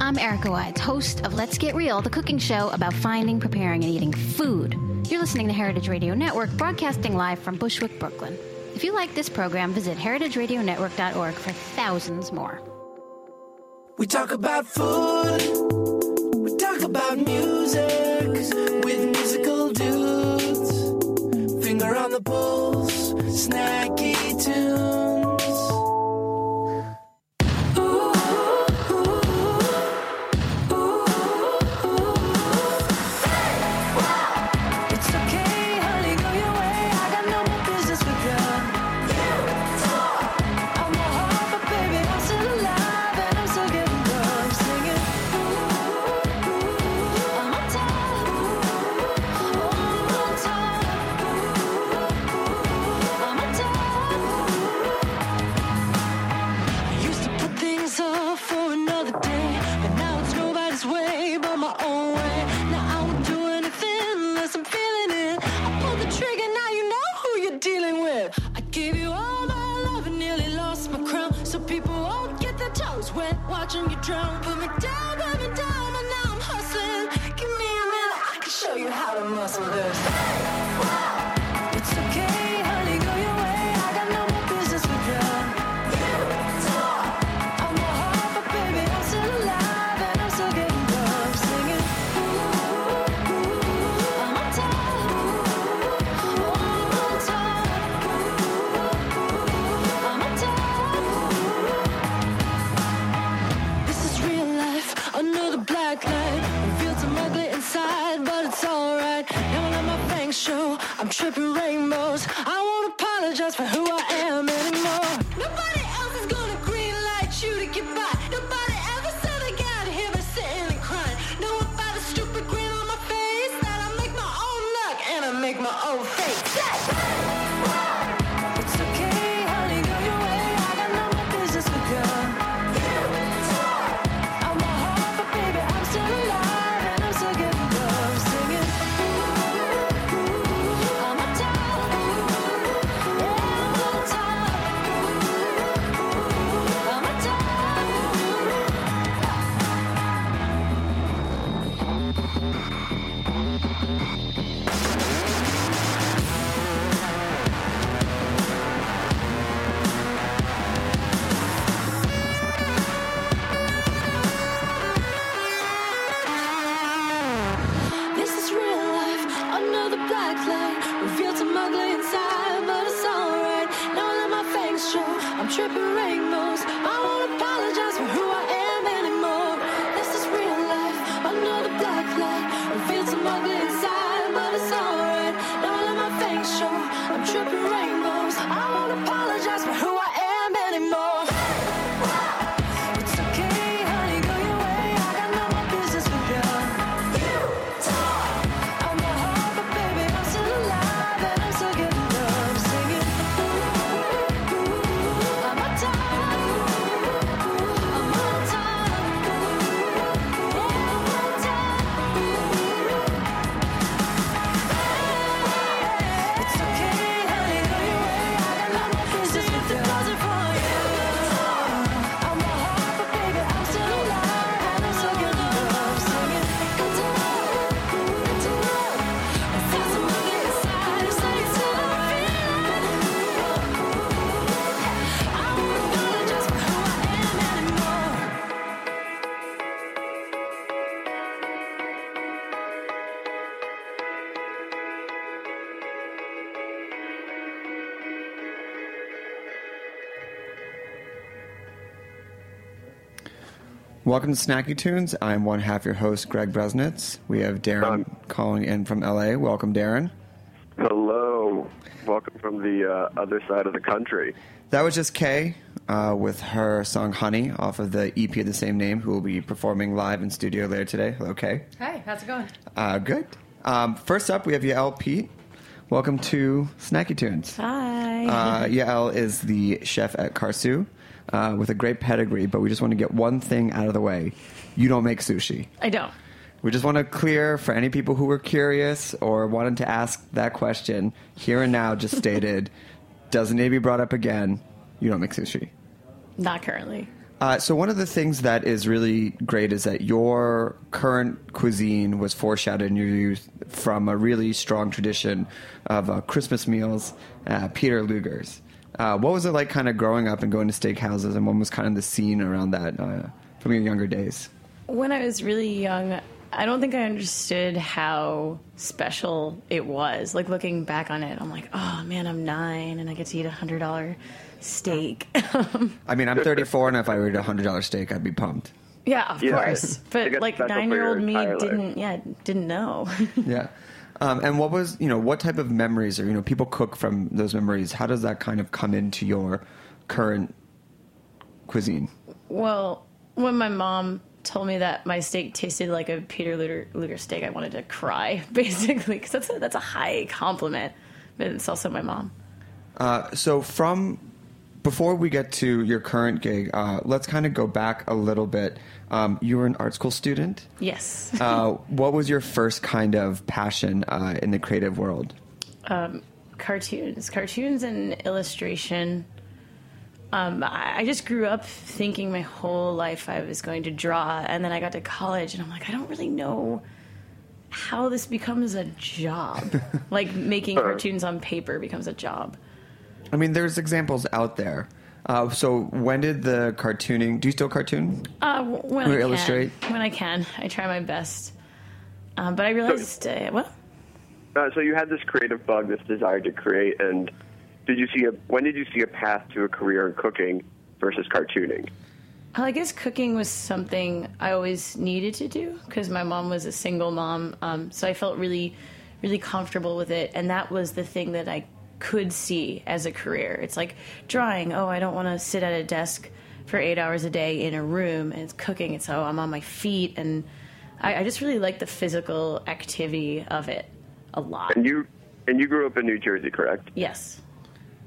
I'm Erica Wides, host of Let's Get Real, the cooking show about finding, preparing, and eating food. You're listening to Heritage Radio Network, broadcasting live from Bushwick, Brooklyn. If you like this program, visit heritageradionetwork.org for thousands more. We talk about food, we talk about music with musical dudes. Finger on the pulse, snacky tunes. Welcome to Snacky Tunes. I'm one half your host, Greg Bresnitz. We have Darin Um, calling in from LA. Welcome, Darin. Hello. Welcome from the uh, other side of the country. That was just Kaye uh, with her song Honey off of the EP of the same name, who will be performing live in studio later today. Hello, Kaye. Hi, how's it going? Uh, good. Um, first up, we have Yael Peet. Welcome to Snacky Tunes. Hi. Uh, Yael is the chef at Karasu uh, with a great pedigree, but we just want to get one thing out of the way. You don't make sushi. I don't. We just want to clear for any people who were curious or wanted to ask that question, here and now just stated, doesn't need to be brought up again. You don't make sushi. Not currently. Uh, so one of the things that is really great is that your current cuisine was foreshadowed in your youth from a really strong tradition of uh, Christmas meals, uh, Peter Luger's. Uh, what was it like, kind of growing up and going to steakhouses, and what was kind of the scene around that uh, from your younger days? When I was really young, I don't think I understood how special it was. Like looking back on it, I'm like, oh man, I'm nine and I get to eat a hundred dollar steak. I mean, I'm 34, and if I were to eat a hundred dollar steak, I'd be pumped. yeah, of Yeah. course. But like nine year old me didn't, yeah, didn't know. Yeah. Um, and what was, you know, what type of memories or, you know, people cook from those memories? How does that kind of come into your current cuisine? well, when my mom told me that my steak tasted like a Peter Luger, Luger steak, I wanted to cry basically because that's a, that's a high compliment. But it's also my mom. Uh, so from before we get to your current gig, uh, let's kind of go back a little bit. Um, you were an art school student. Yes. Uh, what was your first kind of passion uh, in the creative world? cartoons, cartoons and illustration. Um, I, I just grew up thinking my whole life I was going to draw, and then I got to college, and I'm like, I don't really know how this becomes a job. like making cartoons on paper becomes a job. I mean, there's examples out there. Uh, so when did the cartooning? Do you still cartoon? Uh, when Or I can, when I can, I try my best. Um, but I realized, uh, well, Uh, so you had this creative bug, this desire to create, and did you see a when did you see a path to a career in cooking versus cartooning? Well, I guess cooking was something I always needed to do because my mom was a single mom. Um, so I felt really, really comfortable with it. And that was the thing that I could see as a career. It's like drawing. Oh, I don't want to sit at a desk for eight hours a day in a room. And it's cooking. It's, oh, I'm on my feet. And I, I just really like the physical activity of it a lot. And you and you grew up in New Jersey, correct? Yes.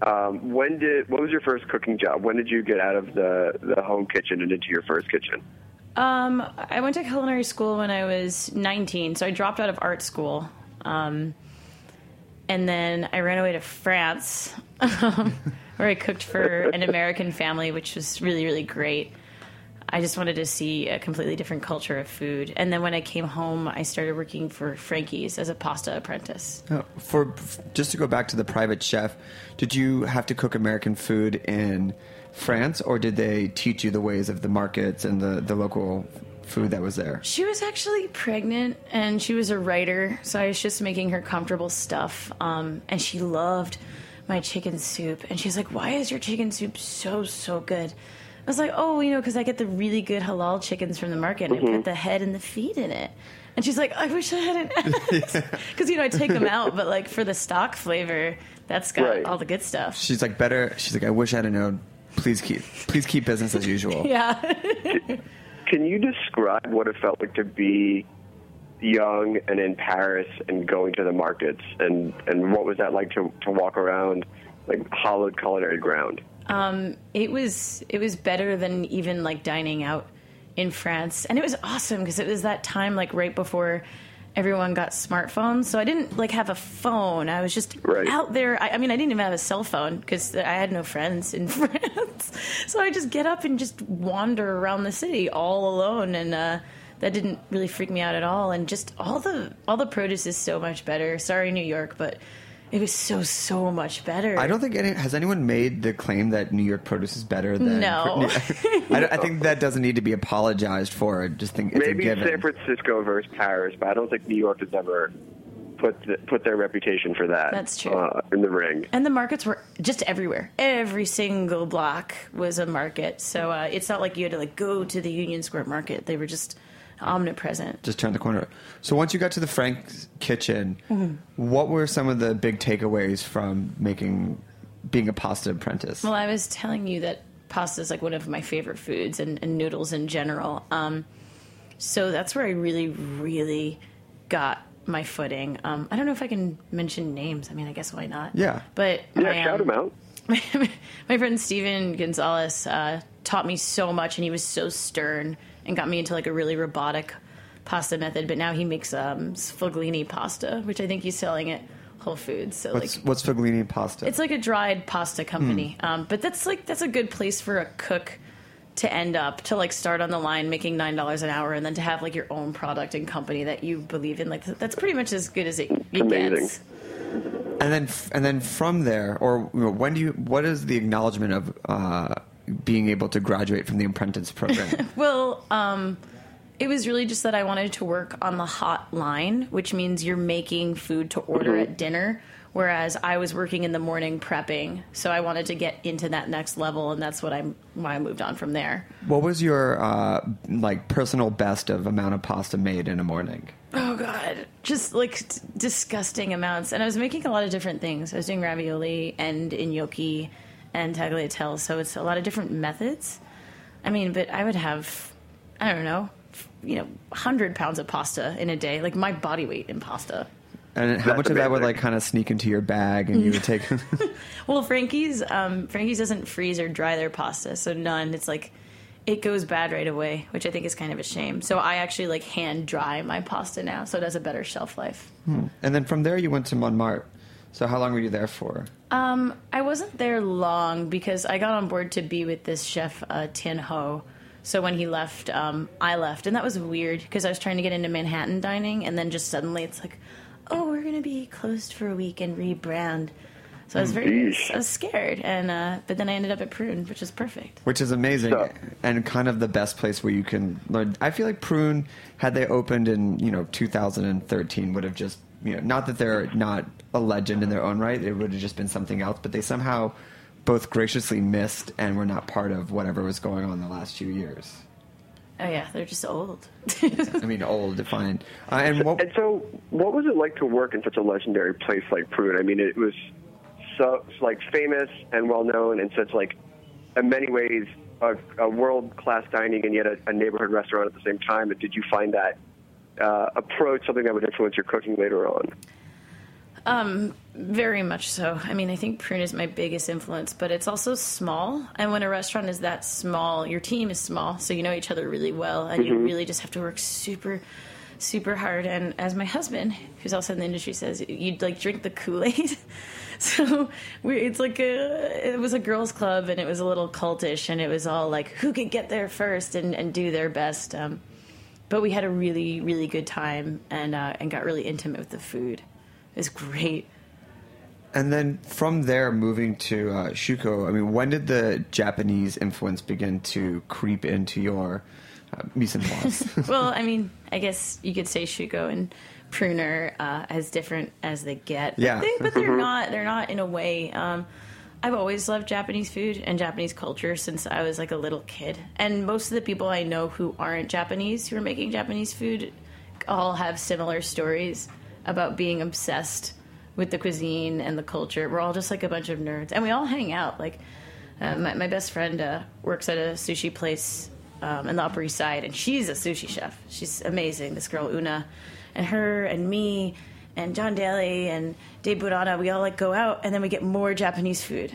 Um, when did what was your first cooking job? When did you get out of the the home kitchen and into your first kitchen? Um, I went to culinary school when I was 19, so I dropped out of art school. Um, and then I ran away to France, where I cooked for an American family, which was really, really great. I just wanted to see a completely different culture of food. And then when I came home, I started working for Frankie's as a pasta apprentice. Uh, for just to go back to the private chef, did you have to cook American food in France, or did they teach you the ways of the markets and the, the local food that was there? She was actually pregnant and she was a writer, so I was just making her comfortable stuff. Um, and she loved my chicken soup. And she's like, Why is your chicken soup so, so good? I was like, Oh, you know, because I get the really good halal chickens from the market and I put the head and the feet in it. And she's like, I wish I hadn't asked. Because, you know, I take them out, but like for the stock flavor, that's got Right. all the good stuff. She's like, better. She's like, I wish I had have known. Please keep, please keep business as usual. Yeah. Can you describe what it felt like to be young and in Paris and going to the markets and and what was that like to to walk around like hollowed culinary ground? Um, it was it was better than even like dining out in France, and it was awesome because it was that time like right before everyone got smartphones. So I didn't like have a phone. I was just Right. out there. I, I mean, I didn't even have a cell phone because I had no friends in France. So I just get up and just wander around the city all alone, and uh, that didn't really freak me out at all. And just all the all the produce is so much better. Sorry, New York, but. It was so so much better. I don't think any has anyone made the claim that New York produce is better than. No. I, don't- I think that doesn't need to be apologized for. I just think it's Maybe a given. San Francisco versus Paris, but I don't think New York has ever put the, put their reputation for that. That's true. Uh, in the ring. And the markets were just everywhere. Every single block was a market. So uh, it's not like you had to like go to the Union Square Market. They were just omnipresent. Just turn the corner. So once you got to the Frank's kitchen, Mm-hmm. what were some of the big takeaways from making being a pasta apprentice? Well, I was telling you that pasta is like one of my favorite foods and, and noodles in general. Um, so that's where I really, really got my footing. Um, I don't know if I can mention names. I mean, I guess why not? Yeah. But Yeah, my, shout um, them out. my friend Steven Gonzalez uh, taught me so much, and he was so stern and got me into like a really robotic pasta method. But now he makes um, sfoglini pasta, which I think he's selling at Whole Foods. So What's like, what's Foglini pasta? it's like a dried pasta company. Um, but that's like that's a good place for a cook to end up to like start on the line making nine dollars an hour and then to have like your own product and company that you believe in. Like that's pretty much as good as it, it amazing. gets. and then f- and then from there, or you know, when do you? What is the acknowledgement of uh, being able to graduate from the apprentice program? Well, um, it was really just that I wanted to work on the hot line, which means you're making food to order at dinner. Whereas I was working in the morning prepping, so I wanted to get into that next level, and that's what I'm why I moved on from there. what was your uh, like personal best of amount of pasta made in a morning? Oh god, just like disgusting amounts. And I was making a lot of different things. I was doing ravioli and gnocchi and tagliatelle, so it's a lot of different methods. I mean, but I would have, I don't know, you know, hundred pounds of pasta in a day, like my body weight in pasta. And how That's much of that would like kind of sneak into your bag, and you would take? Well, Frankie's, um, Frankie's doesn't freeze or dry their pasta, so none. It's like it goes bad right away, which I think is kind of a shame. So I actually like hand dry my pasta now, so it has a better shelf life. and then from there, you went to Montmartre. So how long were you there for? Um, I wasn't there long because I got on board to be with this chef uh, Tien Ho. So when he left, um, I left, and that was weird because I was trying to get into Manhattan dining, and then just suddenly it's like, oh, we're gonna be closed for a week and rebrand. So I was very, Yeesh. I was scared, and uh, but then I ended up at Prune, which is perfect. Which is amazing So- and kind of the best place where you can learn. I feel like Prune, had they opened in you know 2013, would have just you know not that they're not a legend in their own right. It would have just been something else. But they somehow both graciously missed and were not part of whatever was going on the last few years. Oh yeah, they're just old. I mean, old, defined. Uh, and what? And so, what was it like to work in such a legendary place like Prune? I mean, it was so like famous and well known, and such like in many ways a, a world class dining, and yet a, a neighborhood restaurant at the same time. And did you find that uh, approach something that would influence your cooking later on? Um, Very much so. I mean, I think Prune is my biggest influence, but it's also small. And when a restaurant is that small, your team is small, so you know each other really well, and you really just have to work super, super hard. And as my husband, who's also in the industry, says, you'd like drink the Kool Aid. so we, it's like a, it was a girls' club, and it was a little cultish, and it was all like who could get there first and, and do their best. Um, but we had a really, really good time, and uh, and got really intimate with the food. It was great. And then from there, moving to uh, Shuko. I mean, when did the Japanese influence begin to creep into your uh, mise en place? well, I mean, I guess you could say Shuko and Pruner uh, as different as they get. But Yeah. they, but they're not. They're not in a way. Um, I've always loved Japanese food and Japanese culture since I was like a little kid. And most of the people I know who aren't Japanese who are making Japanese food all have similar stories about being obsessed with the cuisine and the culture. We're all just like a bunch of nerds, and we all hang out. Like uh, my, my best friend uh, works at a sushi place um, in the Upper East Side, and she's a sushi chef. She's amazing. This girl Una, and her and me and John Daly and Dave Burada, we all like go out and then we get more Japanese food.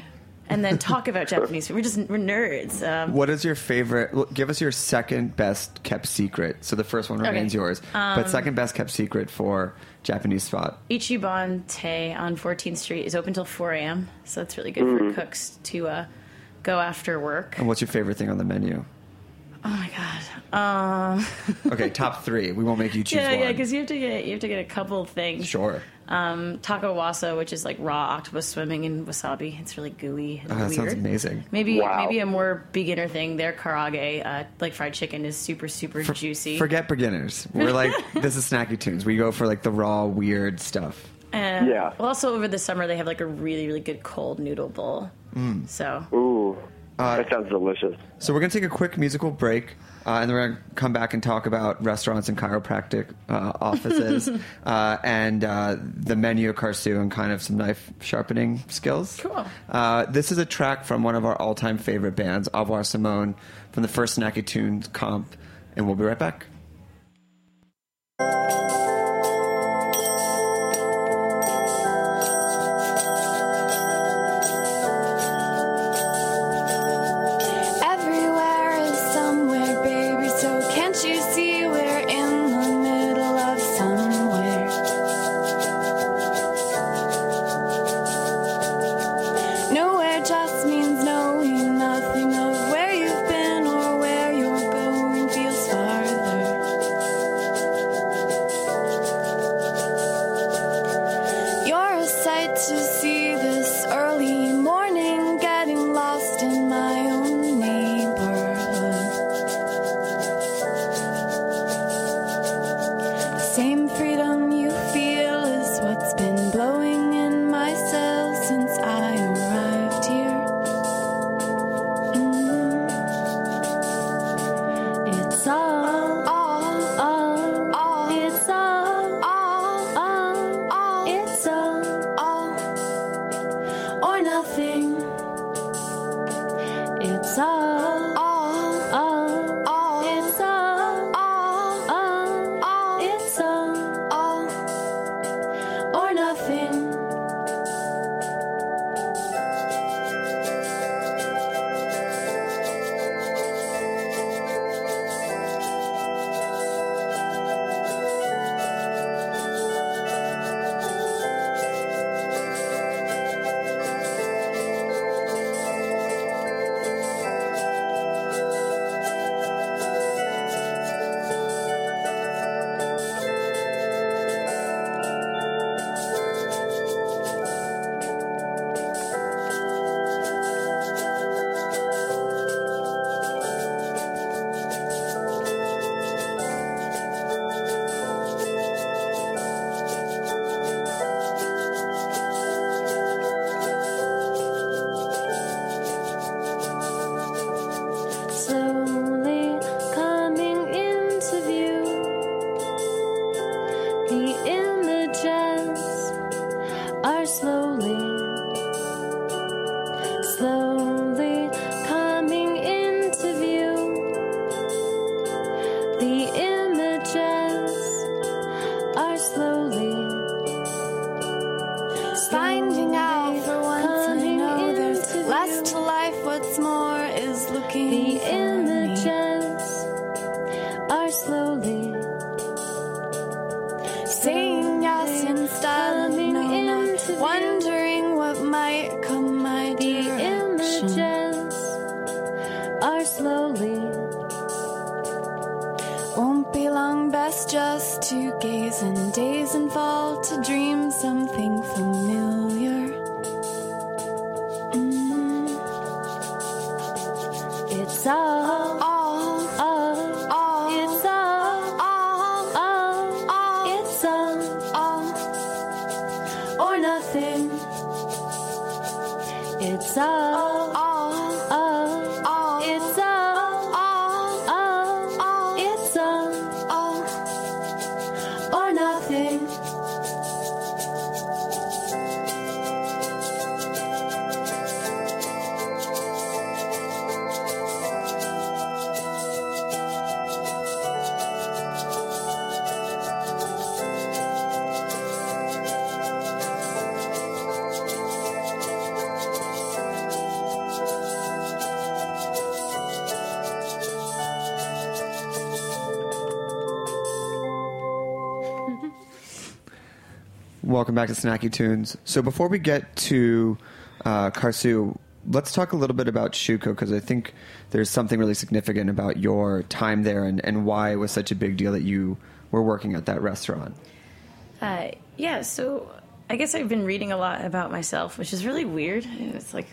And then talk about Japanese food. We're just we're nerds. Um, what is your favorite? well, Give us your second best kept secret. So the first one remains Okay. Um, yours, but second best kept secret for Japanese spot. Ichiban Te on 14th Street is open till 4 a.m. So it's really good for cooks to uh, go after work. And what's your favorite thing on the menu? Oh my god. Um, Okay, top three. We won't make you choose yeah, one. yeah, because you have to get you have to get a couple of things. sure. Um, tako wasa, which is like raw octopus swimming in wasabi. It's really gooey and Oh, that weird. sounds amazing. Maybe Wow. maybe a more beginner thing. Their karage, uh, like fried chicken, is super super juicy. Forget beginners. We're like this is snacky tunes. We go for like the raw weird stuff. Uh, Yeah. Well, also over the summer they have like a really really good cold noodle bowl. Mm. So Ooh, Uh, that sounds delicious. So we're gonna take a quick musical break, uh, and then we're gonna come back and talk about restaurants and chiropractic uh, offices, uh, and uh, the menu of Karasu and kind of some knife sharpening skills. Cool. Uh, this is a track from one of our all-time favorite bands, Avoir Simone, from the first Snacky Tunes comp, and we'll be right back. Nowhere Welcome back to Snacky Tunes. So before we get to uh, Karasu, let's talk a little bit about Shuko because I think there's something really significant about your time there and, and why it was such a big deal that you were working at that restaurant. Uh, yeah, so I guess I've been reading a lot about myself, which is really weird. It's like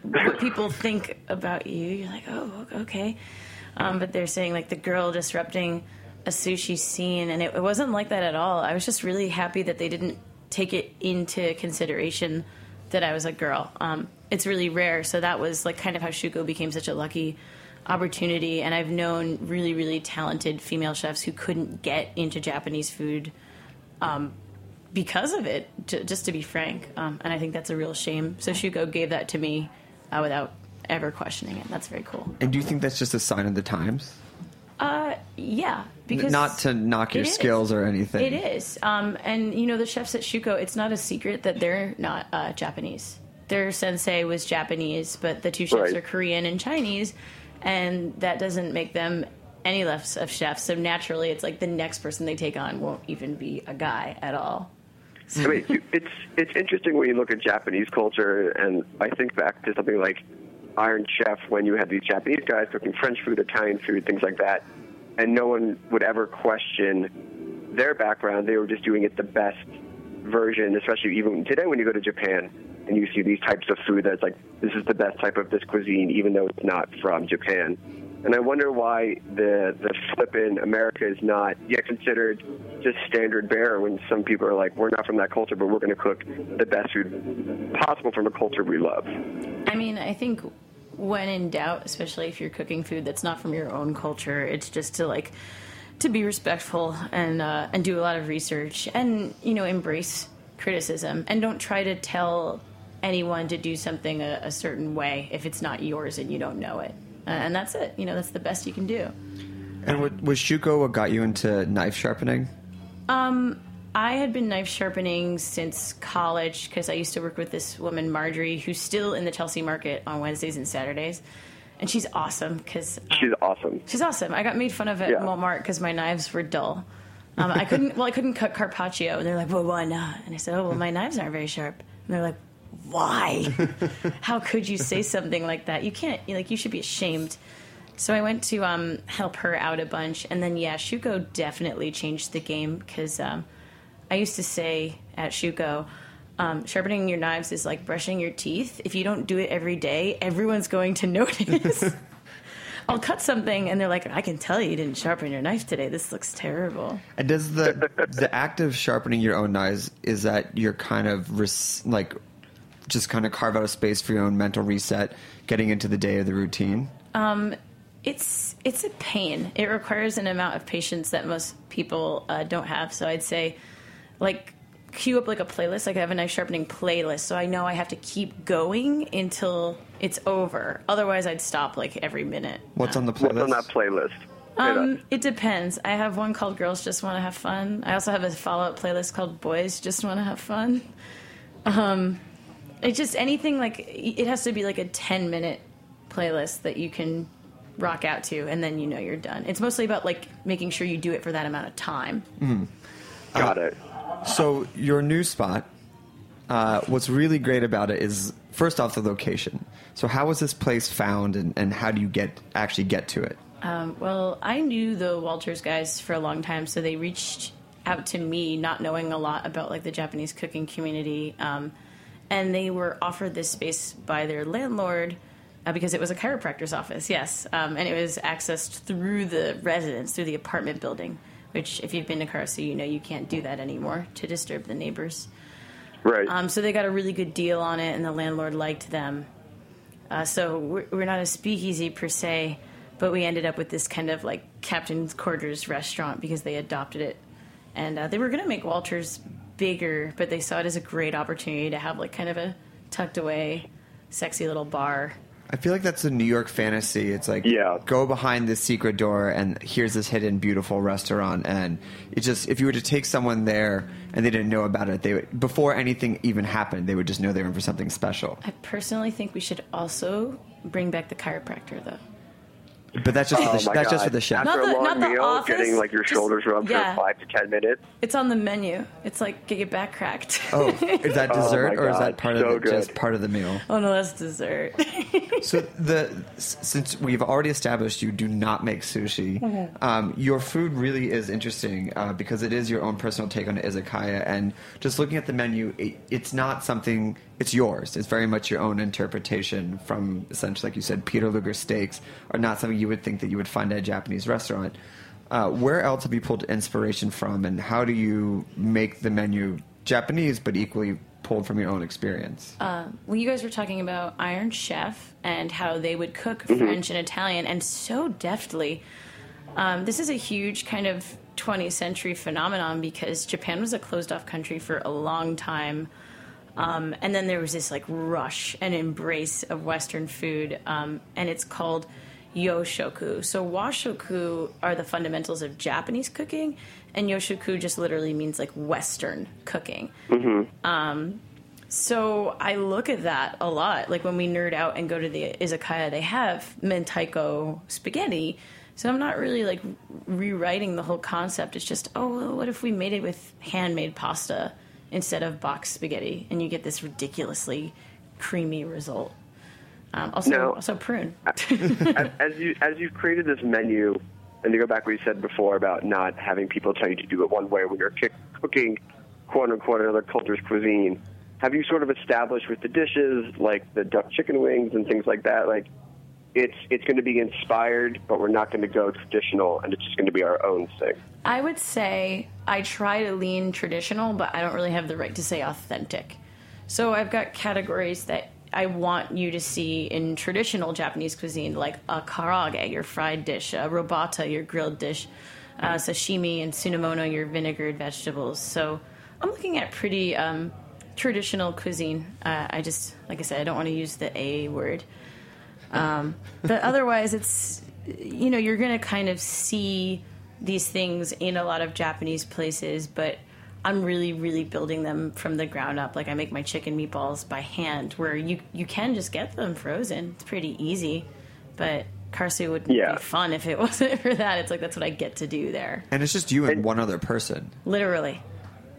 what people think about you. You're like, oh, okay. Um, but they're saying like the girl disrupting a sushi scene, and it, it wasn't like that at all. I was just really happy that they didn't take it into consideration that I was a girl. Um, it's really rare, so that was like kind of how Shuko became such a lucky opportunity. And I've known really, really talented female chefs who couldn't get into Japanese food um, because of it. J- just to be frank, um, and I think that's a real shame. So Shuko gave that to me uh, without ever questioning it. That's very cool. And do you think that's just a sign of the times? Uh, yeah, because Not to knock your it is. skills or anything. It is, um, and you know the chefs at Shuko. It's not a secret that they're not uh, Japanese. Their sensei was Japanese, but the two chefs Right. are Korean and Chinese, and that doesn't make them any less of chefs. So naturally, it's like the next person they take on won't even be a guy at all. I mean, it's it's interesting when you look at Japanese culture, and I think back to something like Iron Chef when you had these Japanese guys cooking French food, Italian food, things like that, and no one would ever question their background. They were just doing it the best version, especially even today when you go to Japan and you see these types of food that's like this is the best type of this cuisine, even though it's not from Japan. And I wonder why the the flip in America is not yet considered just standard bearer when some people are like, we're not from that culture, but we're going to cook the best food possible from a culture we love. I mean, I think when in doubt, especially if you're cooking food that's not from your own culture, it's just to like to be respectful and uh, and do a lot of research and you know embrace criticism and don't try to tell anyone to do something a, a certain way if it's not yours and you don't know it. Uh, and that's it. You know, that's the best you can do. And wa- was Shuko what got you into knife sharpening? Um, I had been knife sharpening since college because I used to work with this woman, Marjorie, who's still in the Chelsea market on Wednesdays and Saturdays. And she's awesome because She's awesome. She's awesome. I got made fun of at Yeah. Walmart because my knives were dull. Um, I couldn't. Well, I couldn't cut carpaccio, and they're like, "Well, why not?" And I said, "Oh, well, my knives aren't very sharp." And they're like, "Why? How could you say something like that? You can't. like, you should be ashamed." So I went to um, help her out a bunch, and then yeah, Shuko definitely changed the game because um, I used to say at Shuko. Um, sharpening your knives is like brushing your teeth. If you don't do it every day, everyone's going to notice. I'll cut something, and they're like, "I can tell you didn't sharpen your knife today. This looks terrible." And does the the act of sharpening your own knives is that you're kind of res- like just kind of carve out a space for your own mental reset, getting into the day of the routine? It's it's a pain. It requires an amount of patience that most people uh, don't have. So I'd say, like, cue up like a playlist. Like I have a knife sharpening playlist, so I know I have to keep going until it's over. Otherwise, I'd stop like every minute. What's on the playlist? What's playlist? on that playlist? Um, it depends. I have one called "Girls Just Want to Have Fun." I also have a follow-up playlist called "Boys Just Want to Have Fun." Um, it just anything like it has to be like a ten-minute playlist that you can rock out to, and then you know you're done. It's mostly about like making sure you do it for that amount of time. Got it. So your new spot, uh, what's really great about it is first off the location. So how was this place found, and, and how do you get actually get to it? Um, well, I knew the Walters guys for a long time, so they reached out to me, not knowing a lot about like the Japanese cooking community, um, and they were offered this space by their landlord uh, because it was a chiropractor's office. Yes, um, and it was accessed through the residence, through the apartment building. Which, if you've been to Karasu, you know you can't do that anymore to disturb the neighbors. Right. Um, so they got a really good deal on it, and the landlord liked them. Uh, so we're, we're not a speakeasy per se, but we ended up with this kind of like captain's quarters restaurant because they adopted it, and uh, they were going to make Walters bigger, but they saw it as a great opportunity to have like kind of a tucked away, sexy little bar. I feel like that's a New York fantasy. It's like Yeah. go behind this secret door and here's this hidden beautiful restaurant and it just if you were to take someone there and they didn't know about it, they would before anything even happened, they would just know they were in for something special. I personally think we should also bring back the chiropractor though. But that's just Oh for the, my that's just for the chef. After Not the- a long not the meal, office, getting like your just- shoulders rubbed yeah. for five to ten minutes. It's on the menu. It's like get your back cracked. Oh, is that Oh dessert or is that part so of the, just part of the meal? oh no, that's dessert. So the since we've already established you do not make sushi, Mm-hmm. um, your food really is interesting uh, because it is your own personal take on izakaya. And just looking at the menu, it, it's not something. It's yours. It's very much your own interpretation from essentially, like you said, Peter Luger steaks are not something you would think that you would find at a Japanese restaurant. Uh, where else have you pulled inspiration from, and how do you make the menu Japanese but equally pulled from your own experience? well, you guys were talking about Iron Chef and how they would cook French and Italian, and so deftly. Um, this is a huge kind of 20th century phenomenon because Japan was a closed off country for a long time. Um, and then there was this like rush and embrace of Western food, um, and it's called yoshoku. So washoku are the fundamentals of Japanese cooking, and yoshoku just literally means like Western cooking. So I look at that a lot. Like when we nerd out and go to the izakaya, they have mentaiko spaghetti. So I'm not really like rewriting the whole concept. It's just, oh, well, what if we made it with handmade pasta instead of box spaghetti, and you get this ridiculously creamy result. Um, also, No. also prune. as, as you as you've created this menu, and to go back what you said before about not having people tell you to do it one way when you're cooking, quote unquote, another culture's cuisine, have you sort of established with the dishes like the duck chicken wings and things like that, like it's it's going to be inspired, but we're not going to go traditional, and it's just going to be our own thing. I would say I try to lean traditional, but I don't really have the right to say authentic. So I've got categories that I want you to see in traditional Japanese cuisine, like a karage, your fried dish, a robata, your grilled dish, uh, sashimi, and sunomono, your vinegared vegetables. So I'm looking at pretty um, traditional cuisine. Uh, I just, like I said, I don't want to use the A word. Um, but otherwise, it's you know you're going to kind of see these things in a lot of Japanese places, but I'm really, really building them from the ground up. Like I make my chicken meatballs by hand, where you you can just get them frozen. It's pretty easy, but Karasu would Yeah. be fun if it wasn't for that. It's like that's what I get to do there, And it's just you and one other person. literally.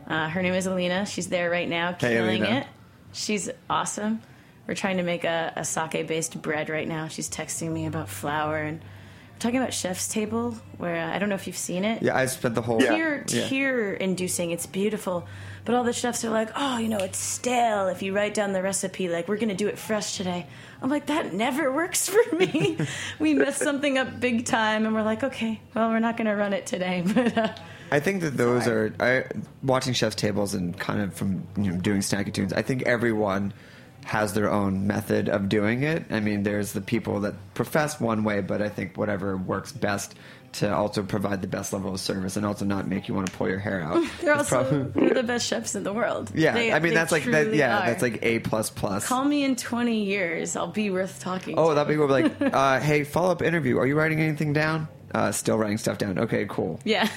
Uh, her name is Alina. She's there right now, Hey, killing Alina. it. She's awesome. We're trying to make a, a sake based bread right now. She's texting me about flour and we're talking about Chef's Table, where uh, I don't know if you've seen it. Yeah, I spent the whole. Tear, Yeah. tear inducing. It's beautiful. But all the chefs are like, oh, you know, it's stale if you write down the recipe, like, we're going to do it fresh today. I'm like, that never works for me. we mess something up big time, and we're like, okay, well, we're not going to run it today. But uh, I think that those are I, watching chef's tables and kind of from you know doing snacky tunes. I think everyone has their own method of doing it. I mean, there's the people that profess one way, but I think whatever works best to also provide the best level of service and also not make you want to pull your hair out. they're It's also probably- the best chefs in the world. yeah. They- I mean, that's like that. Yeah, are. that's like a plus plus. Call me in 20 years. I'll be worth talking Oh, to. that people will be like, uh, hey, follow up interview. Are you writing anything down? Uh, still writing stuff down. Okay, cool. Yeah.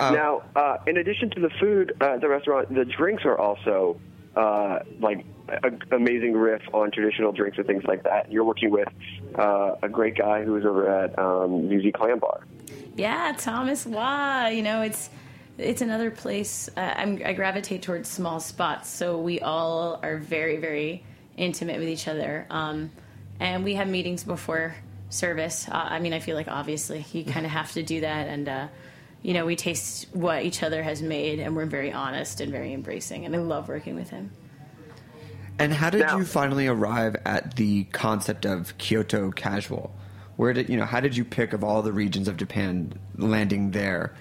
now, uh, in addition to the food uh, at the restaurant, the drinks are also uh, like an amazing riff on traditional drinks and things like that. You're working with uh, a great guy who's over at um, ZZ's Clam Bar. Yeah, Thomas Waugh. You know, it's it's another place. Uh, I gravitate towards small spots, so we all are very, very intimate with each other, um, and we have meetings before service. Uh, I mean, I feel like obviously you kind of have to do that, and uh, you know, we taste what each other has made, and we're very honest and very embracing, and I love working with him. And how did Now- you finally arrive at the concept of Kyoto casual? Where did you know? How did you pick of all the regions of Japan landing there?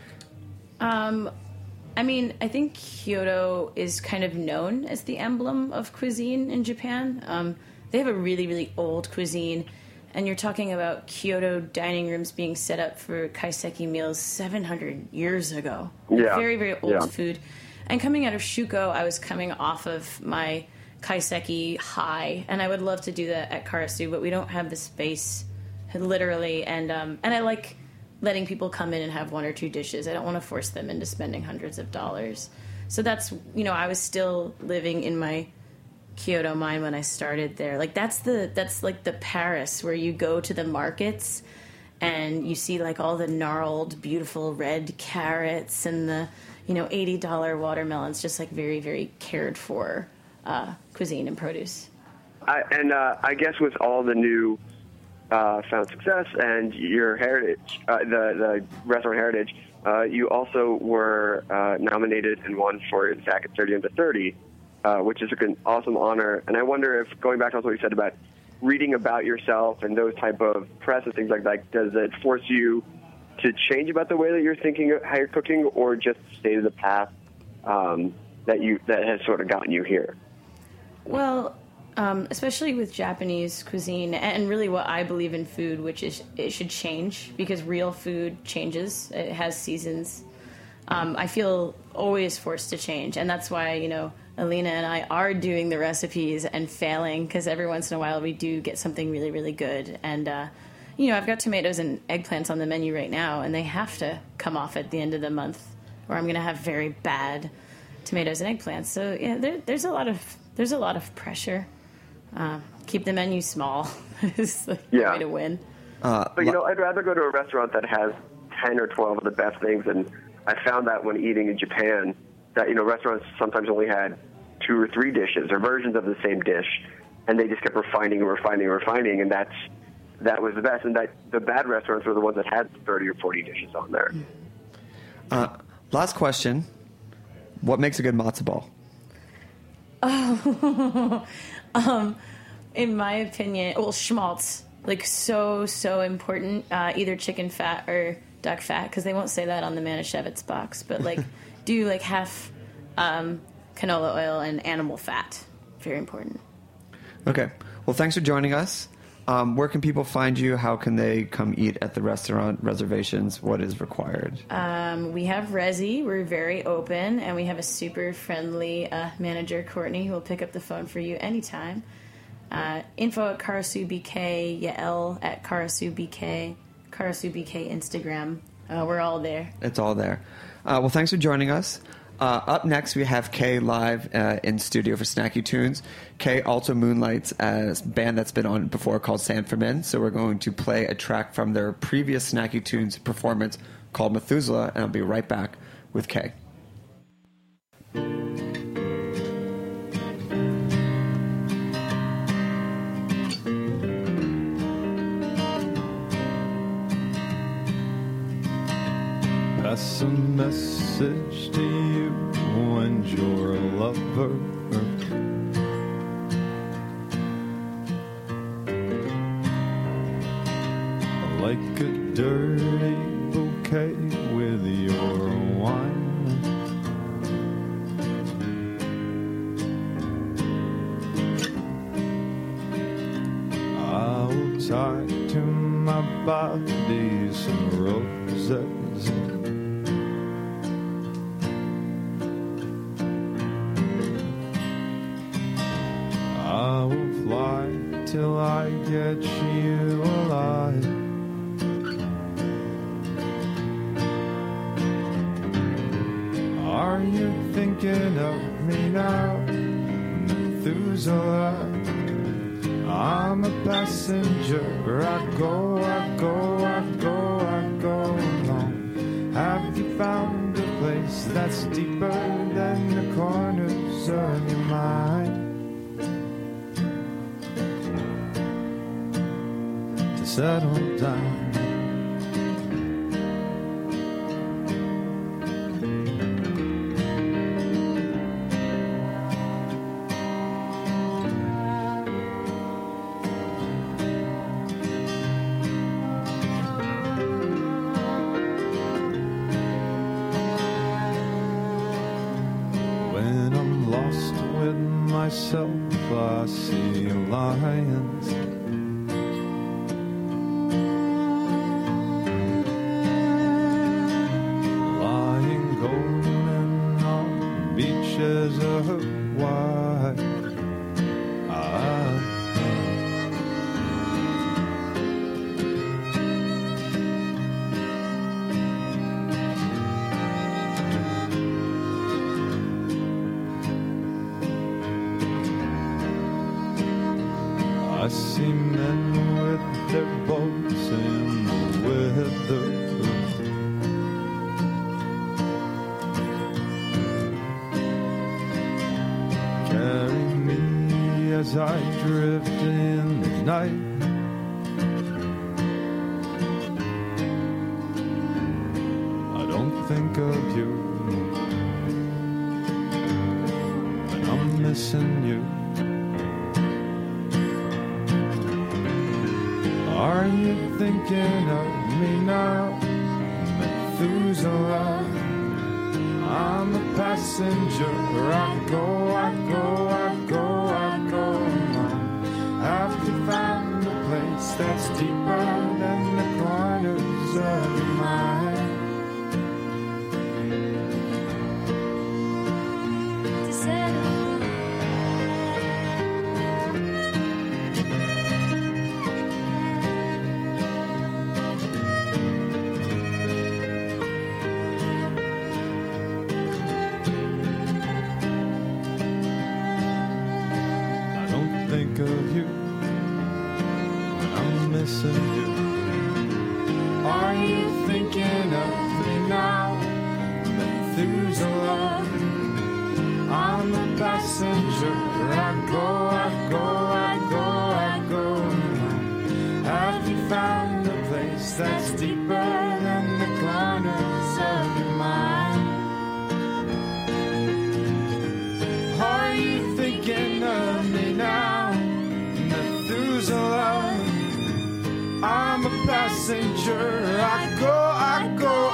I mean, I think Kyoto is kind of known as the emblem of cuisine in Japan. Um, they have a really, really old cuisine, and you're talking about Kyoto dining rooms being set up for kaiseki meals 700 years ago. Yeah. Very, very old Yeah. food. And coming out of Shuko, I was coming off of my kaiseki high, and I would love to do that at Karasu, but we don't have the space, literally. And um, and I like letting people come in and have one or two dishes. I don't want to force them into spending hundreds of dollars. So that's you know I was still living in my Kyoto mine when I started there. Like that's the that's like the Paris where you go to the markets and you see like all the gnarled, beautiful red carrots and the you know eighty dollar watermelons. Just like very very cared for uh, cuisine and produce. I, and uh, I guess with all the new uh, found success and your heritage, uh, the the restaurant heritage, uh, you also were uh, nominated and won for Zagat 30 under 30, uh, which is an awesome honor. And I wonder if going back to what you said about reading about yourself and those type of press and things like that, does it force you to change about the way that you're thinking how you're cooking, or just stay to the path um, that you that has sort of gotten you here? Well, um, especially with Japanese cuisine and really what I believe in food, which is it should change because real food changes. It has seasons. Um, I feel always forced to change, and that's why you know Alina and I are doing the recipes and failing because every once in a while we do get something really really good. And uh, you know I've got tomatoes and eggplants on the menu right now, and they have to come off at the end of the month, or I'm going to have very bad tomatoes and eggplants. So yeah, there, there's a lot of there's a lot of pressure. Uh, keep the menu small is the Yeah. way to win. But you know, I'd rather go to a restaurant that has ten or twelve of the best things, and I found that when eating in Japan, that you know, restaurants sometimes only had two or three dishes or versions of the same dish, and they just kept refining and refining and refining, and that's that was the best. And that the bad restaurants were the ones that had thirty or forty dishes on there. Uh, last question. What makes a good matzo ball? um, in my opinion, well, schmaltz like so so important. Uh, either chicken fat or duck fat because they won't say that on the Manischewitz box, but like do like half um, canola oil and animal fat. Very important. Okay. Well, thanks for joining us. Um, where can people find you? How can they come eat at the restaurant? Reservations? What is required? Um, we have Resy. We're very open, and we have a super friendly uh, manager, Courtney, who will pick up the phone for you anytime. Uh, info at Karasu BK, Yael at Karasu BK, Karasu BK Instagram. Uh, we're all there. It's all there. Uh, well, thanks for joining us. Uh, up next, we have Kaye live uh, in studio for Snacky Tunes. Kaye also moonlights as a band that's been on before called San Fermin. So we're going to play a track from their previous Snacky Tunes performance called Methuselah, and I'll be right back with Kaye. Pass a message to you when you're a lover. I'm a passenger. I go, I go,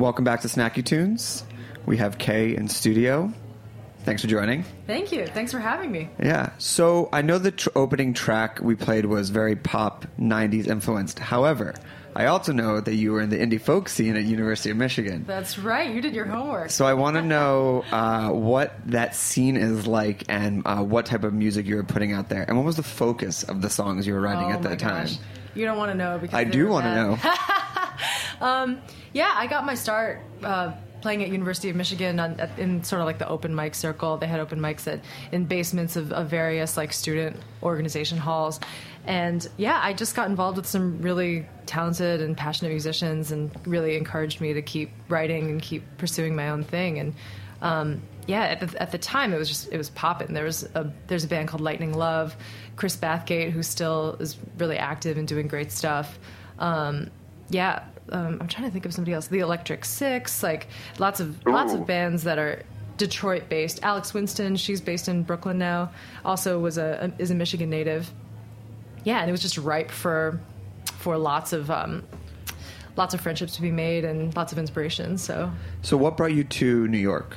Welcome back to Snacky Tunes. We have Kaye in studio. Thanks for joining. Thank you. Thanks for having me. Yeah. So I know the tr- opening track we played was very pop 90s influenced. However, I also know that you were in the indie folk scene at University of Michigan. That's right. You did your homework. So I want to know uh, what that scene is like and uh, what type of music you were putting out there, and what was the focus of the songs you were writing oh at that time. You don't want to know because I do want to know. Um, yeah, I got my start uh, playing at University of Michigan on, at, in sort of like the open mic circle. They had open mics at in basements of, of various like student organization halls, and yeah, I just got involved with some really talented and passionate musicians, and really encouraged me to keep writing and keep pursuing my own thing. And um, yeah, at the, at the time it was just it was popping. There was a there's a band called Lightning Love, Chris Bathgate, who still is really active and doing great stuff. Um, yeah, um, I'm trying to think of somebody else. The Electric Six, like lots of lots of bands that are Detroit based. Alex Winston, she's based in Brooklyn now. Also was a, a is a Michigan native. Yeah, and it was just ripe for for lots of um, lots of friendships to be made and lots of inspiration. So So what brought you to New York?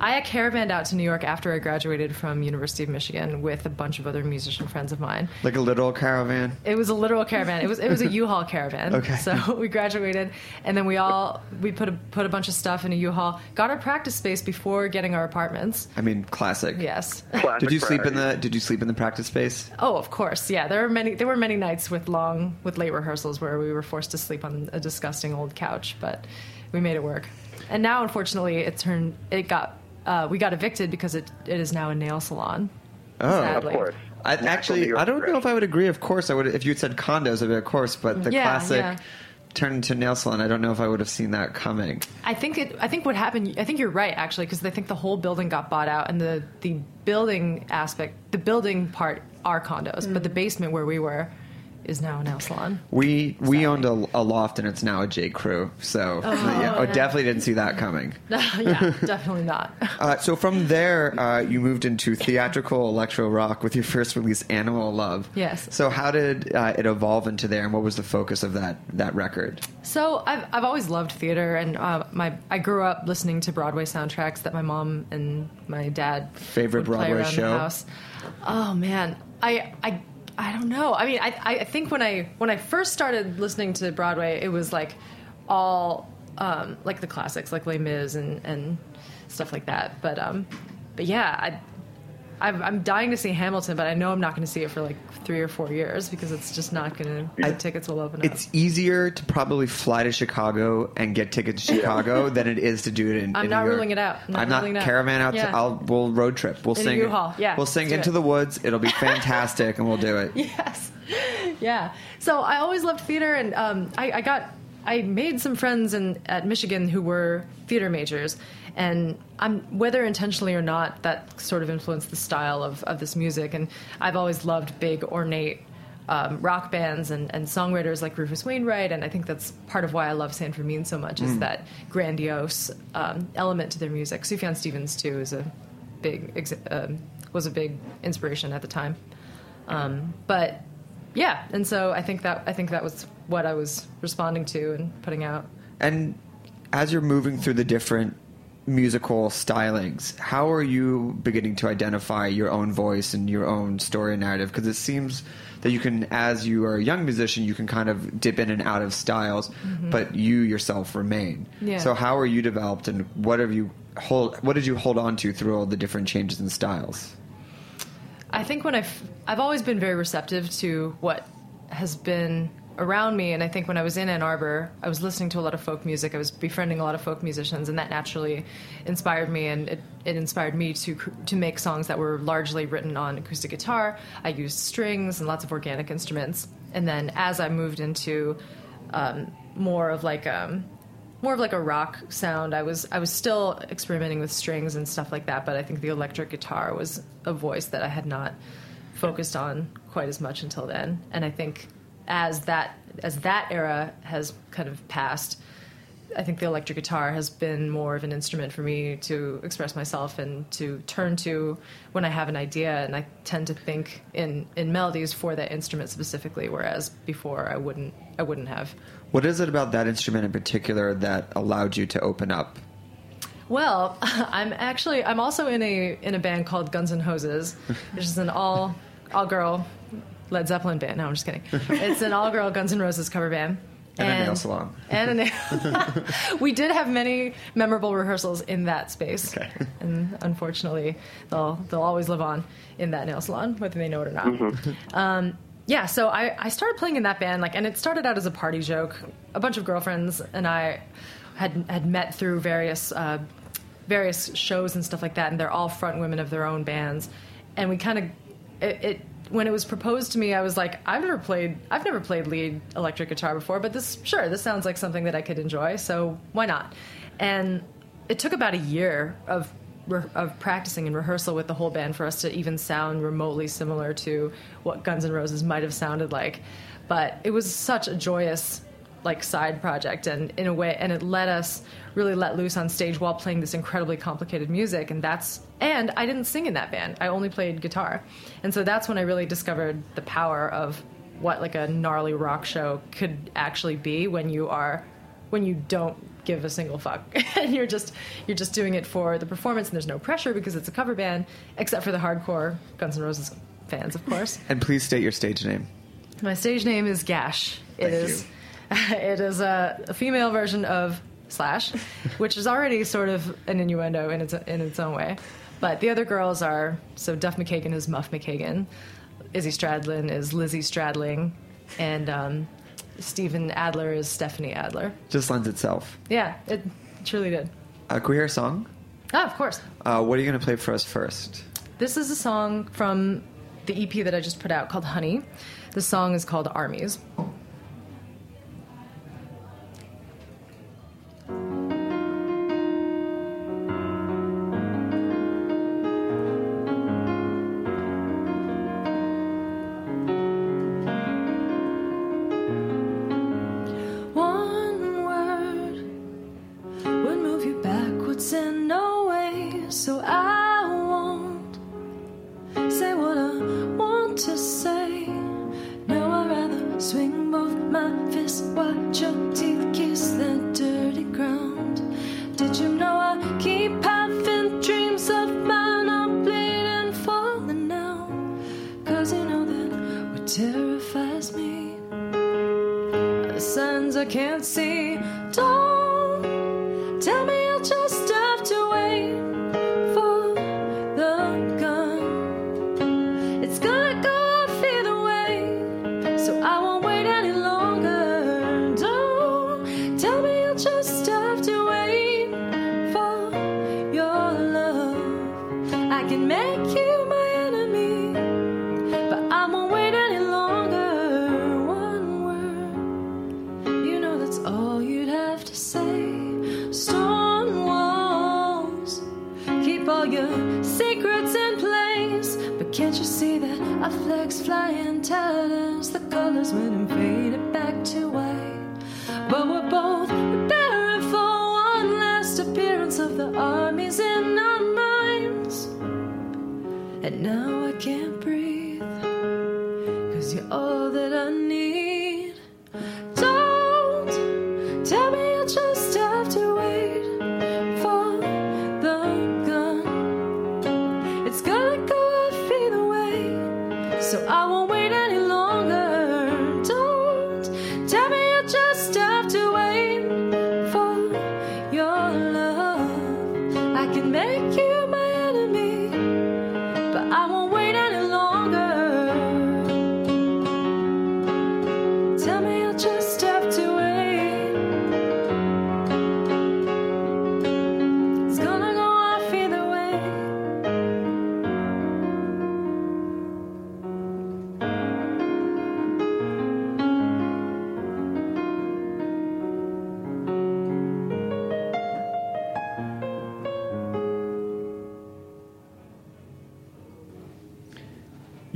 I caravanned out to New York after I graduated from University of Michigan with a bunch of other musician friends of mine. Like a literal caravan? It was a literal caravan. It was it was a U-Haul caravan. Okay. So we graduated, and then we all we put a put a bunch of stuff in a U-Haul. Got our practice space before getting our apartments. I mean, classic. Yes. Did you sleep in the Did you sleep in the practice space? Oh, of course. Yeah, there were many. There were many nights with long, with late rehearsals where we were forced to sleep on a disgusting old couch, but we made it work. And now, unfortunately, it turned. It got. Uh, we got evicted because it, it is now a nail salon. Oh, Sadly. I, actually, I don't know if I would agree. Of course, I would. If you had said condos, I'd be of course. But the Yeah, classic yeah. turned into nail salon. I don't know if I would have seen that coming. I think it. I think what happened. I think you're right, actually, because I think the whole building got bought out, and the the building aspect, the building part, are condos, but the basement where we were, is now a nail salon. We we owned a, a loft and it's now a J Crew, so yeah, oh, definitely didn't see that coming. yeah, definitely not. Uh, so from there, uh, you moved into theatrical electro rock with your first release, Animal Love. Yes. So how did uh, it evolve into there, and what was the focus of that that record? So I've I've always loved theater, and uh, my I grew up listening to Broadway soundtracks that my mom and my dad Favorite Broadway show? The house. Oh man, I I. I don't know. I mean, I, I think when I when I first started listening to Broadway, it was like all um, like the classics, like Les Mis and, and stuff like that. But um, but yeah, I I'm, I'm dying to see Hamilton, but I know I'm not going to see it for like three or four years because it's just not going to. The tickets will open up. It's easier to probably fly to Chicago and get tickets to Chicago than it is to do it in. I'm in not New York. ruling it out. I'm not I'm not out. caravan out. To, Yeah. I'll we'll road trip. We'll In sing. U-Haul. Yeah, we'll sing into it. the woods. It'll be fantastic, and we'll do it. yes yeah so i always loved theater and um, I, I got i made some friends in at michigan who were theater majors and i'm whether intentionally or not that sort of influenced the style of, of this music and i've always loved big ornate um, rock bands and, and songwriters like Rufus Wainwright, and I think that's part of why I love San Fermin so much is Mm. that grandiose um, element to their music. Sufjan Stevens too is a big um, was a big inspiration at the time. Um, but yeah, and so I think that I think that was what I was responding to and putting out. And as you're moving through the different musical stylings, how are you beginning to identify your own voice and your own story and narrative? Because it seems that you can, as you are a young musician, you can kind of dip in and out of styles, Mhm. but you yourself remain. Yeah. So how are you developed, and what have you hold? What did you hold on to through all the different changes in styles? I think when I've I've always been very receptive to what has been around me, and I think when I was in Ann Arbor, I was listening to a lot of folk music. I was befriending a lot of folk musicians, and that naturally inspired me, and it, it inspired me to to make songs that were largely written on acoustic guitar. I used strings and lots of organic instruments, and then as I moved into um, more of like um, more of like a rock sound. I was I was still experimenting with strings and stuff like that, but I think the electric guitar was a voice that I had not focused on quite as much until then. And I think as that as that era has kind of passed, I think the electric guitar has been more of an instrument for me to express myself and to turn to when I have an idea. And I tend to think in, in melodies for that instrument specifically, whereas before I wouldn't I wouldn't have. What is it about that instrument in particular that allowed you to open up? Well, I'm actually I'm also in a in a band called Guns and Hoses, which is an all all girl Led Zeppelin band. No, I'm just kidding. It's an all girl Guns N' Roses cover band. And a nail salon. And a nail. we did have many memorable rehearsals in that space, and unfortunately, they'll they'll always live on in that nail salon, whether they know it or not. Um, yeah, so I, I started playing in that band, like, and it started out as a party joke. A bunch of girlfriends and I had had met through various uh, various shows and stuff like that, and they're all front women of their own bands. And we kind of it, it when it was proposed to me, I was like, I've never played I've never played lead electric guitar before, but this sure this sounds like something that I could enjoy, so why not? And it took about a year of of practicing and rehearsal with the whole band for us to even sound remotely similar to what Guns N' Roses might have sounded like. But it was such a joyous like side project and in a way and it let us really let loose on stage while playing this incredibly complicated music and that's and I didn't sing in that band. I only played guitar. And so that's when I really discovered the power of what like a gnarly rock show could actually be when you are when you don't give a single fuck and you're just you're just doing it for the performance and there's no pressure because it's a cover band except for the hardcore Guns N' Roses fans of course. And please state your stage name. My stage name is Gash. It Thank is it is a, a female version of Slash, which is already sort of an innuendo in its in its own way. But the other girls are so Duff McKagan is Muff McKagan, Izzy Stradlin is Lizzie Stradling, and um, Stephen Adler is Stephanie Adler. Just lends itself. Yeah, it truly did. Can we hear a song? Ah, of course. Uh, what are you going to play for us first? This is a song from the EP that I just put out called Honey. The song is called Armies. say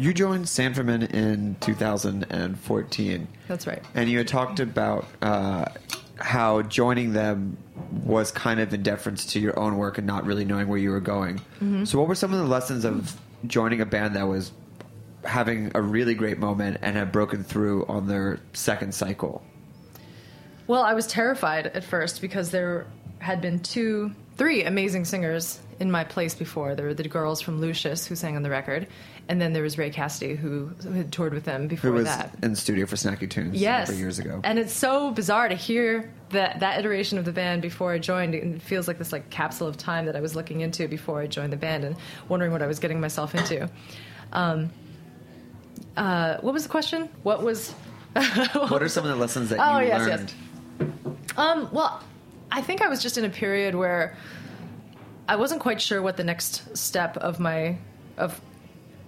You joined San Fermin in 2014. That's right. And you had talked about uh, how joining them was kind of in deference to your own work and not really knowing where you were going. Mhm. So, what were some of the lessons of joining a band that was having a really great moment and had broken through on their second cycle? Well, I was terrified at first because there had been two, three amazing singers in my place before. There were the girls from Lucius who sang on the record, and then there was Rae Cassidy who, who had toured with them before Who was that. in the studio for Snacky Tunes Yes, a number of years ago. and it's so bizarre to hear that that iteration of the band before I joined. It feels like this like capsule of time that I was looking into before I joined the band and wondering what I was getting myself into. Um, uh, what was the question? What was? what are some of the lessons that Oh, you yes, yes. Um, well, I think I was just in a period where I wasn't quite sure what the next step of my of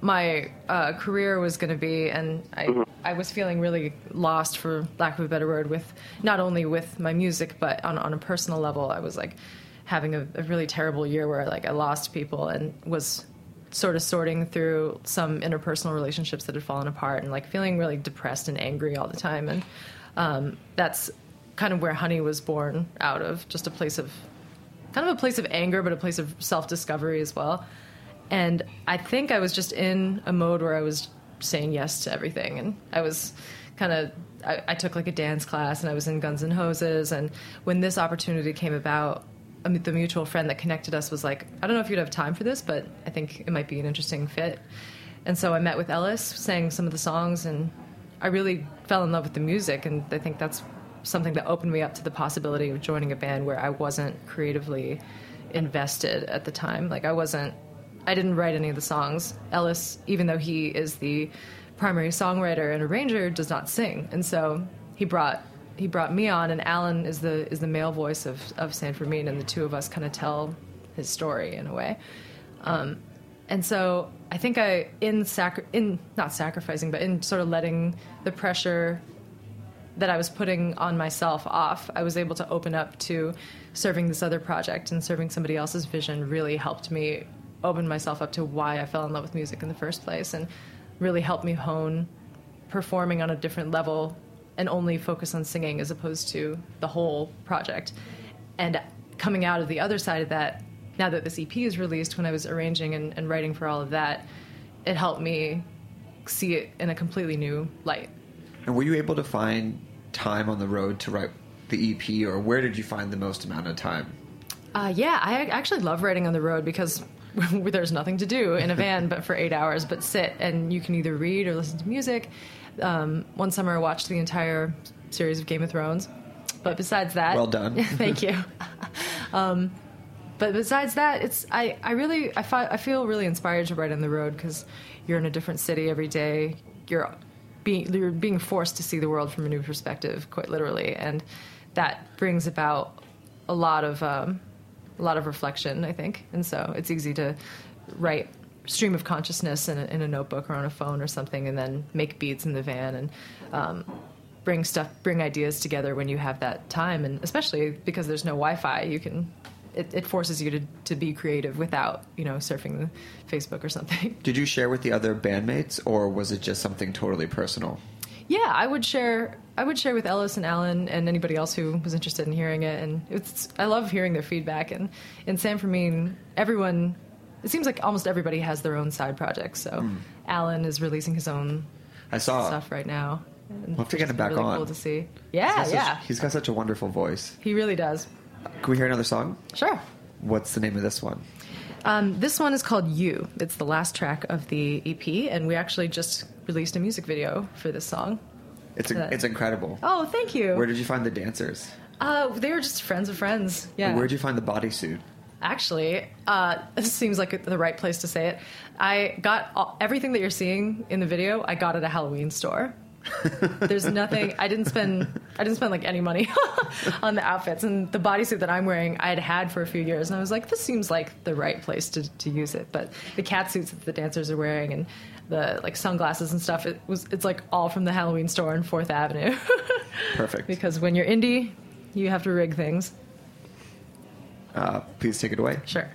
my uh, career was going to be, and I I was feeling really lost, for lack of a better word, with not only with my music, but on on a personal level. I was like having a, a really terrible year where like I lost people and was sort of sorting through some interpersonal relationships that had fallen apart and like feeling really depressed and angry all the time and um, that's kind of where honey was born out of just a place of kind of a place of anger but a place of self-discovery as well and i think i was just in a mode where i was saying yes to everything and i was kind of I, I took like a dance class and i was in guns and hoses and when this opportunity came about the mutual friend that connected us was like, I don't know if you'd have time for this, but I think it might be an interesting fit. And so I met with Ellis, sang some of the songs, and I really fell in love with the music. And I think that's something that opened me up to the possibility of joining a band where I wasn't creatively invested at the time. Like, I wasn't, I didn't write any of the songs. Ellis, even though he is the primary songwriter and arranger, does not sing. And so he brought he brought me on, and Alan is the is the male voice of of San Fermin, and the two of us kind of tell his story in a way. Um, and so I think I in sacri- in not sacrificing, but in sort of letting the pressure that I was putting on myself off, I was able to open up to serving this other project and serving somebody else's vision. Really helped me open myself up to why I fell in love with music in the first place, and really helped me hone performing on a different level and only focus on singing as opposed to the whole project. And coming out of the other side of that, now that this EP is released, when I was arranging and, and writing for all of that, it helped me see it in a completely new light. And were you able to find time on the road to write the EP, or where did you find the most amount of time? Uh, yeah, I actually love writing on the road because there's nothing to do in a van but for eight hours but sit and you can either read or listen to music. Um, one summer I watched the entire series of Game of Thrones. But besides that, Well done. thank you. um, but besides that, it's I, I really I, fi- I feel really inspired to write on the road because you're in a different city every day. You're being you're being forced to see the world from a new perspective, quite literally, and that brings about a lot of um, a lot of reflection, I think. And so it's easy to write stream of consciousness in a, in a notebook or on a phone or something, and then make beats in the van and. Um, bring stuff, bring ideas together when you have that time, and especially because there's no Wi-Fi, you can. It, it forces you to, to be creative without, you know, surfing the Facebook or something. Did you share with the other bandmates, or was it just something totally personal? Yeah, I would share. I would share with Ellis and Alan and anybody else who was interested in hearing it. And it's. I love hearing their feedback. And in San Fermin, everyone. It seems like almost everybody has their own side projects. So hmm. Alan is releasing his own I saw. stuff right now. And We'll have to get him back really on. Cool to see. Yeah, He's got such- yeah, he's got such a wonderful voice. he really does. Can we hear another song? Sure. What's the name of this one? Um, this one is called "You." It's the last track of the EP, and we actually just released a music video for this song. It's Uh, it's incredible. Oh, thank you. Where did you find the dancers? uh, they were just friends of friends. Yeah. Where did you find the bodysuit? Actually, uh, this seems like the right place to say it. I got all, everything that you're seeing in the video. I got at a Halloween store. There's nothing. I didn't spend. I didn't spend like any money on the outfits and the bodysuit that I'm wearing. I had had for a few years, and I was like, this seems like the right place to, to use it. But the cat suits that the dancers are wearing and the like sunglasses and stuff. It was. It's like all from the Halloween store on Fourth Avenue. Perfect. because when you're indie, you have to rig things. Uh, please take it away. Sure.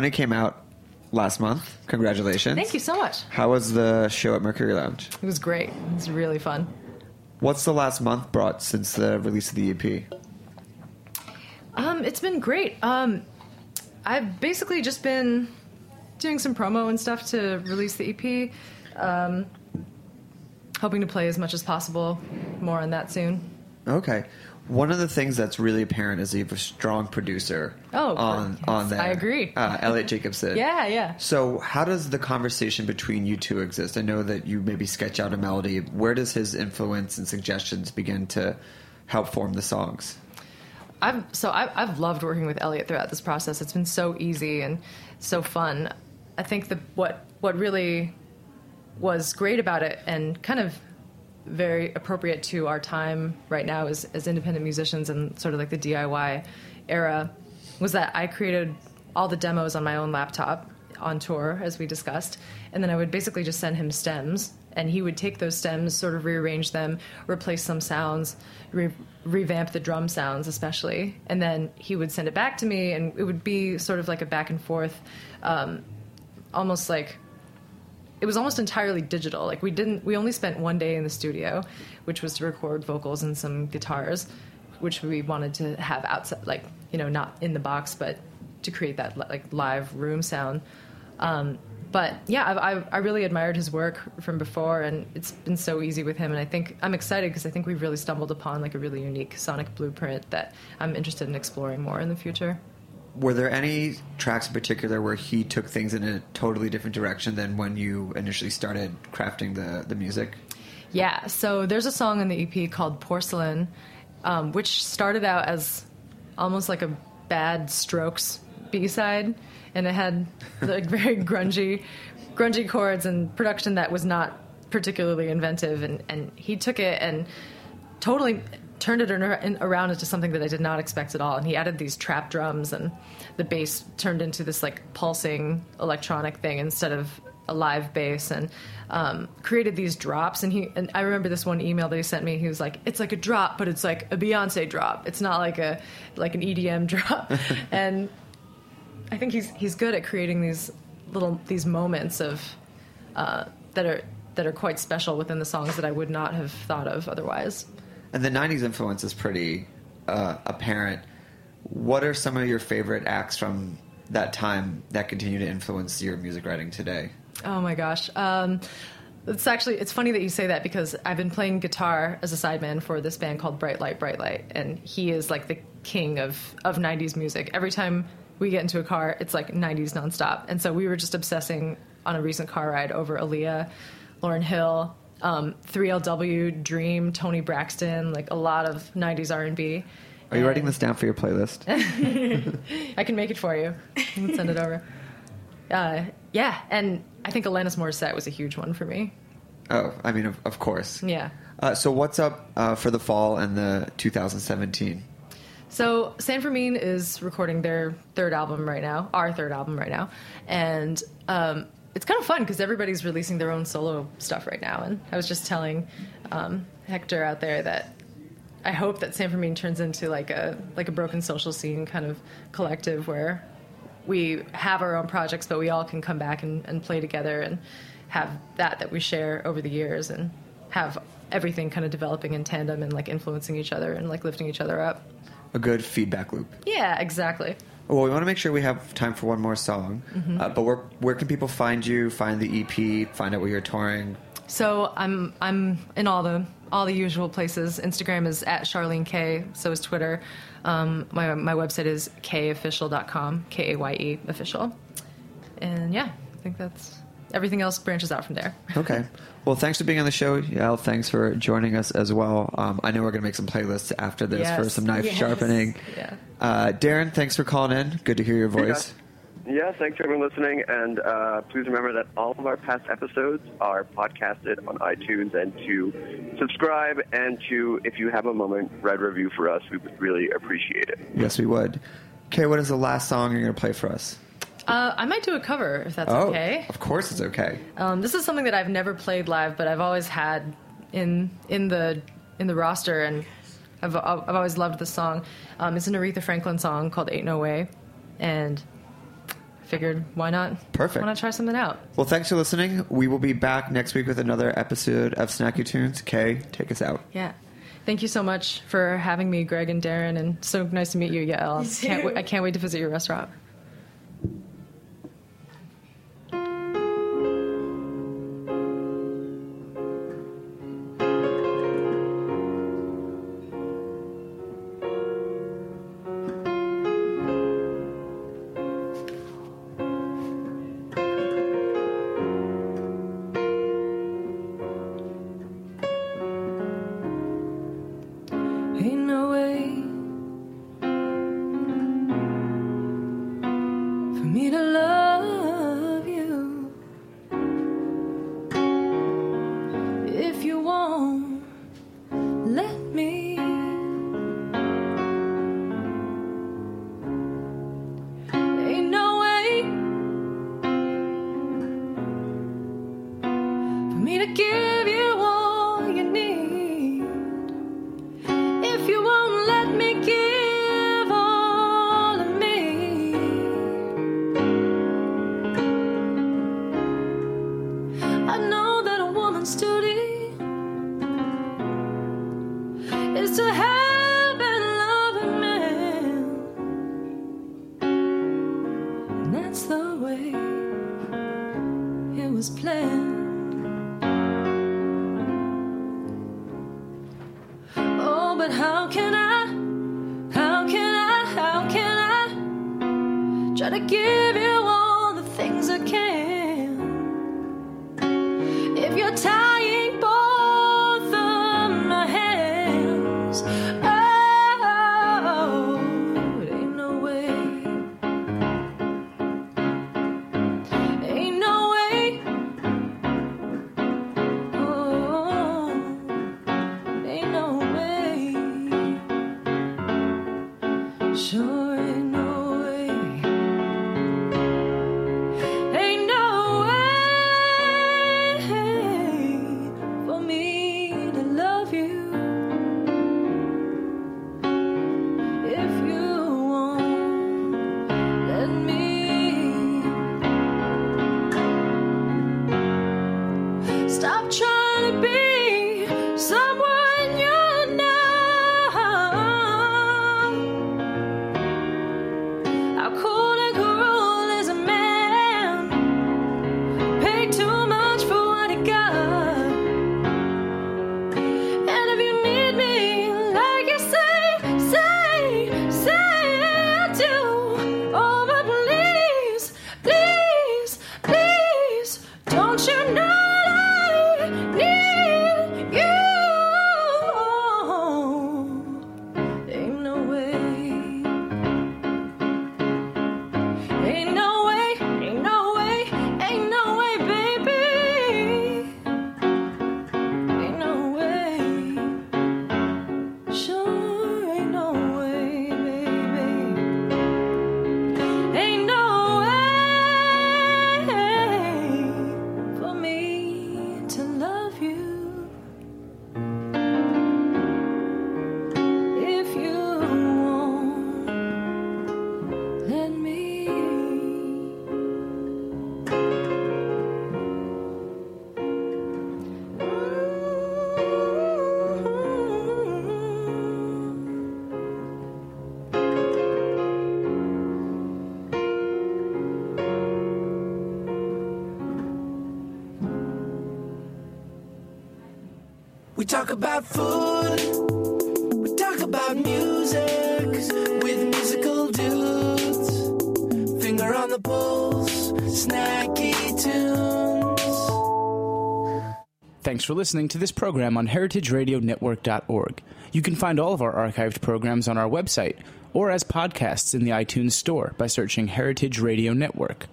Honey came out last month. Congratulations. Thank you so much. How was the show at Mercury Lounge? It was great. It was really fun. What's the last month brought since the release of the EP? Um, it's been great. Um, I've basically just been doing some promo and stuff to release the EP. Um, hoping to play as much as possible. More on that soon. Okay. One of the things that's really apparent is you have a strong producer. Oh, on yes, on there. I agree. Uh, Elliot Jacobson. Yeah, yeah. So, how does the conversation between you two exist? I know that you maybe sketch out a melody. Where does his influence and suggestions begin to help form the songs? I've so I've, I've loved working with Elliot throughout this process. It's been so easy and so fun. I think the what what really was great about it and kind of very appropriate to our time right now as, as independent musicians and sort of like the DIY era was that I created all the demos on my own laptop on tour, as we discussed, and then I would basically just send him stems, and he would take those stems, sort of rearrange them, replace some sounds, re- revamp the drum sounds, especially, and then he would send it back to me, and it would be sort of like a back and forth, um, almost like it was almost entirely digital. Like we didn't, we only spent one day in the studio, which was to record vocals and some guitars, which we wanted to have outside, like you know, not in the box, but to create that like live room sound. Um, but yeah, I've, I've, I really admired his work from before, and it's been so easy with him. And I think I'm excited because I think we've really stumbled upon like a really unique sonic blueprint that I'm interested in exploring more in the future. Were there any tracks in particular where he took things in a totally different direction than when you initially started crafting the, the music? Yeah, so there's a song on the EP called Porcelain, um, which started out as almost like a bad Strokes B side, and it had like very grungy, grungy chords and production that was not particularly inventive. And, and he took it and totally turned it around into something that I did not expect at all. And he added these trap drums, and the bass turned into this like pulsing electronic thing instead of a live bass, and um, created these drops. And he and I remember this one email that he sent me. He was like, "It's like a drop, but it's like a Beyonce drop. It's not like a like an EDM drop." and I think he's he's good at creating these little these moments of uh, that are that are quite special within the songs that I would not have thought of otherwise. And the 90s influence is pretty uh, apparent. What are some of your favorite acts from that time that continue to influence your music writing today? Oh my gosh. Um, it's actually it's funny that you say that because I've been playing guitar as a sideman for this band called Bright Light Bright Light, and he is like the king of of '90s music. Every time we get into a car, it's like '90s nonstop. And so we were just obsessing on a recent car ride over Aaliyah, Lauryn Hill, um, 3LW, Dream, Toni Braxton, like a lot of '90s R&B. Are you writing this down for your playlist? I can make it for you. Let's send it over. Uh, yeah, and I think Alanis Morissette was a huge one for me. oh, I mean, of, of course. Yeah. Uh, so, what's up uh, for the fall and the 2017? So San Fermin is recording their third album right now, our third album right now, and um, it's kind of fun because everybody's releasing their own solo stuff right now. And I was just telling um, Hector out there that I hope that San Fermin turns into like a like a broken social scene kind of collective where we have our own projects, but we all can come back and, and play together and have that that we share over the years and have everything kind of developing in tandem and like influencing each other and like lifting each other up. A good feedback loop. Yeah, exactly. Well, we want to make sure we have time for one more song. Mhm. Uh, but where, where can people find you, find the EP, find out where you're touring? So I'm I'm in all the all the usual places. Instagram is at Charlene Kaye. So is Twitter. Um, my my website is kayeofficial.com. K A Y E official. And yeah, I think that's everything else branches out from there. Okay. Well, thanks for being on the show, Yael. Thanks for joining us as well. Um, I know we're going to make some playlists after this for some knife Yes. sharpening. Yeah. Uh, Darin, thanks for calling in. Good to hear your voice. Yeah, thanks for everyone listening, and uh, please remember that all of our past episodes are podcasted on iTunes, and to subscribe and to, if you have a moment, write a review for us. We would really appreciate it. Yes, we would. Okay, what is the last song you're going to play for us? Uh, I might do a cover if that's oh, okay. of course it's okay. Um, this is something that I've never played live, but I've always had in in the in the roster, and I've I've always loved this song. Um, it's an Aretha Franklin song called "Ain't No Way," and I figured why not? Perfect. Why not try something out? Well, thanks for listening. We will be back next week with another episode of Snacky Tunes. Kaye, take us out. Yeah. Thank you so much for having me, Greg and Darin, and so nice to meet you, Yael. You Can't too. wait, I can't wait to visit your restaurant. about food, we talk about music with musical dudes. Finger on the pulse, snacky tunes. Thanks for listening to this program on heritageradionetwork.org. You can find all of our archived programs on our website or as podcasts in the iTunes Store by searching Heritage Radio Network.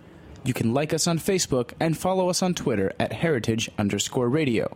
You can like us on Facebook and follow us on Twitter at heritage underscore radio.